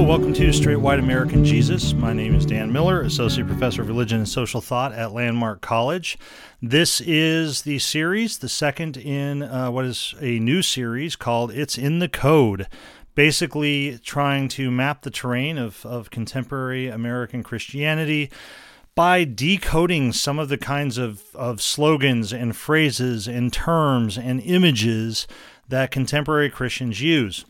Welcome to Straight White American Jesus. My name is Dan Miller, Associate Professor of Religion and Social Thought at Landmark College. This is the series, the second in uh, what is a new series called It's in the Code. Basically, trying to map the terrain of, of contemporary American Christianity by decoding some of the kinds of, of slogans and phrases and terms and images that contemporary Christians use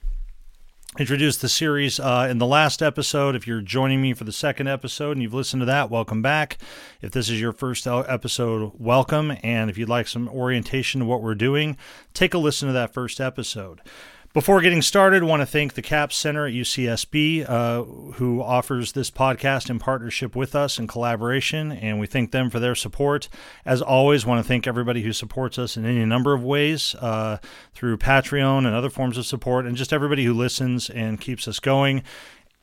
introduced the series uh, in the last episode. If you're joining me for the second episode and you've listened to that, welcome back. If this is your first episode, welcome. And if you'd like some orientation to what we're doing, take a listen to that first episode. Before getting started, I want to thank the Capps Center at UCSB, uh, who offers this podcast in partnership with us in collaboration, and we thank them for their support. As always, I want to thank everybody who supports us in any number of ways uh, through Patreon and other forms of support, and just everybody who listens and keeps us going.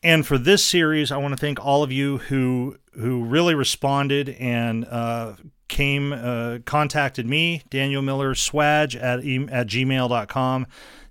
And for this series, I want to thank all of you who who really responded and uh, came uh, contacted me, Daniel Miller SWAJ at, at gmail.com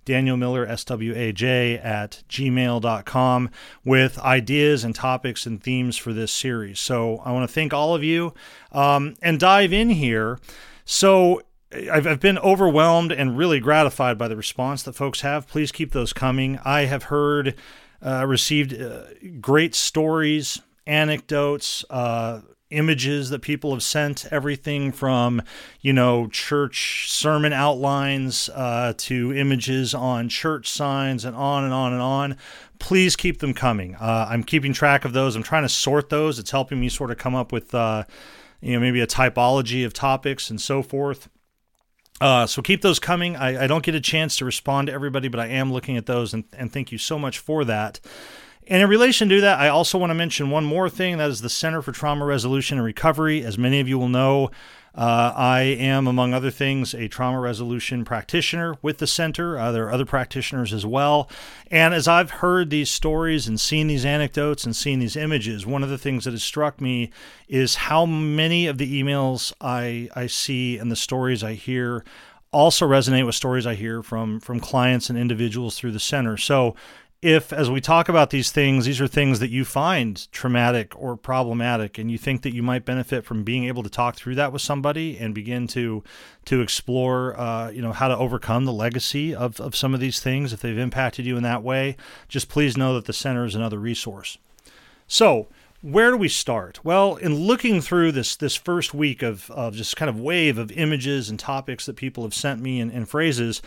Daniel Miller, SWAJ, at gmail.com with ideas and topics and themes for this series. So I want to thank all of you um, and dive in here. So I've, I've been overwhelmed and really gratified by the response that folks have. Please keep those coming. I have heard, uh, received uh, great stories, anecdotes, uh, images that people have sent everything from you know church sermon outlines uh, to images on church signs and on and on and on. Please keep them coming. Uh, i'm keeping track of those. I'm trying to sort those. It's helping me sort of come up with uh, you know maybe a typology of topics and so forth. Uh, so keep those coming. I, I, don't get a chance to respond to everybody, but I am looking at those, and, and thank you so much for that. And in relation to that, I also want to mention one more thing that is the Center for Trauma Resolution and Recovery. As many of you will know, uh, I am, among other things, a trauma resolution practitioner with the center. Uh, there are other practitioners as well. And as I've heard these stories and seen these anecdotes and seen these images, one of the things that has struck me is how many of the emails I, I see and the stories I hear also resonate with stories I hear from from clients and individuals through the center. So if, as we talk about these things, these are things that you find traumatic or problematic, and you think that you might benefit from being able to talk through that with somebody and begin to to explore, uh, you know, how to overcome the legacy of, of some of these things if they've impacted you in that way, just please know that the center is another resource. So, where do we start? Well, in looking through this this first week of, of just kind of wave of images and topics that people have sent me and, and phrases,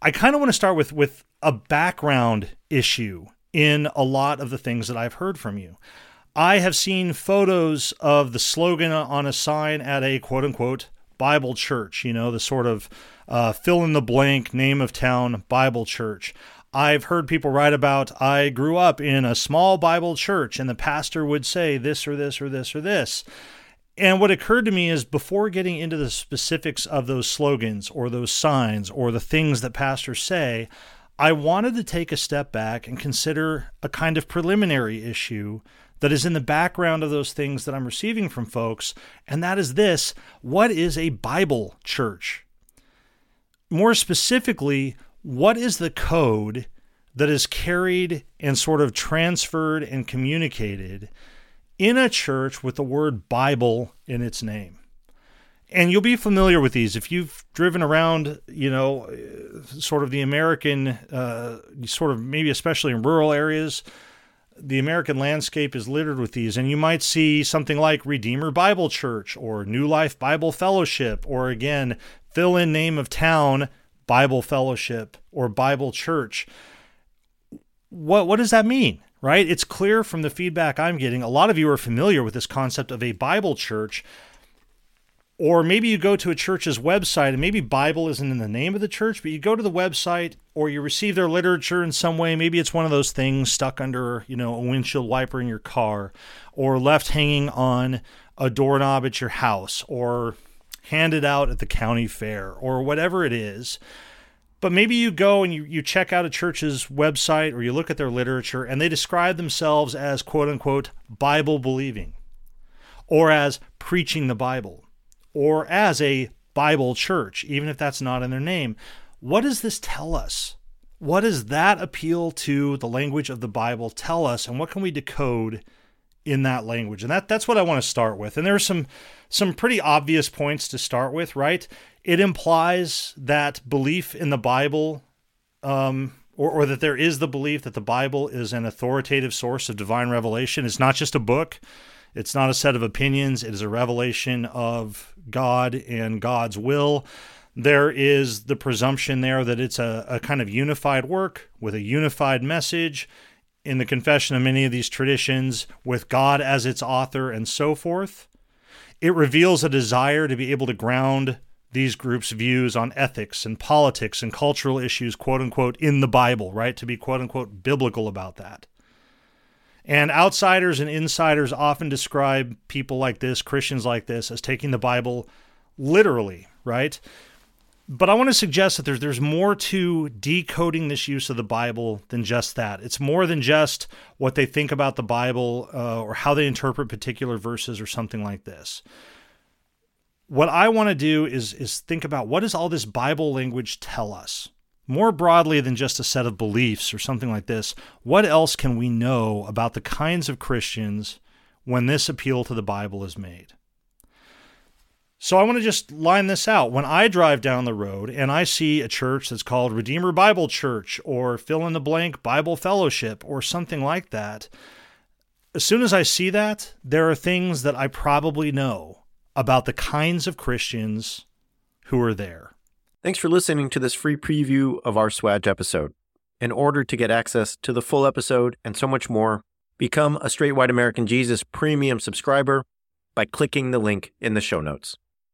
I kind of want to start with with a background issue in a lot of the things that I've heard from you. I have seen photos of the slogan on a sign at a quote unquote Bible church, you know, the sort of uh, fill in the blank name of town Bible church. I've heard people write about, I grew up in a small Bible church and the pastor would say this or this or this or this. And what occurred to me is before getting into the specifics of those slogans or those signs or the things that pastors say, I wanted to take a step back and consider a kind of preliminary issue that is in the background of those things that I'm receiving from folks, and that is this what is a Bible church? More specifically, what is the code that is carried and sort of transferred and communicated in a church with the word Bible in its name? and you'll be familiar with these. If you've driven around you know sort of the american uh, sort of maybe especially in rural areas the american landscape is littered with these. And you might see something like redeemer bible church or new life bible fellowship or again fill in name of town bible fellowship or bible church. What what does that mean right it's clear from the feedback i'm getting a lot of you are familiar with this concept of a bible church Or maybe you go to a church's website and maybe Bible isn't in the name of the church, but you go to the website or you receive their literature in some way. Maybe it's one of those things stuck under, you know, a windshield wiper in your car or left hanging on a doorknob at your house or handed out at the county fair or whatever it is. But maybe you go and you, you check out a church's website or you look at their literature and they describe themselves as quote unquote Bible believing or as preaching the Bible or as a Bible church, even if that's not in their name. What does this tell us? What does that appeal to the language of the Bible tell us, and what can we decode in that language? And that that's what I want to start with. And there are some some pretty obvious points to start with, right? It implies that belief in the Bible, um, or, or that there is the belief that the Bible is an authoritative source of divine revelation. It's not just a book. It's not a set of opinions, it is a revelation of God and God's will. There is the presumption there that it's a, a kind of unified work with a unified message in the confession of many of these traditions, with God as its author and so forth. It reveals a desire to be able to ground these groups' views on ethics and politics and cultural issues, quote unquote, in the Bible, right? To be quote unquote biblical about that. And outsiders and insiders often describe people like this, Christians like this, as taking the Bible literally, right? But I want to suggest that there's there's more to decoding this use of the Bible than just that. It's more than just what they think about the Bible uh, or how they interpret particular verses or something like this. What I want to do is is think about what does all this Bible language tell us? more broadly than just a set of beliefs or something like this, what else can we know about the kinds of Christians when this appeal to the Bible is made? So I want to just line this out. When I drive down the road and I see a church that's called Redeemer Bible Church or fill in the blank Bible Fellowship or something like that, as soon as I see that, there are things that I probably know about the kinds of Christians who are there. Thanks for listening to this free preview of our SWAJ episode. In order to get access to the full episode and so much more, become a Straight White American Jesus premium subscriber by clicking the link in the show notes.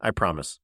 I promise.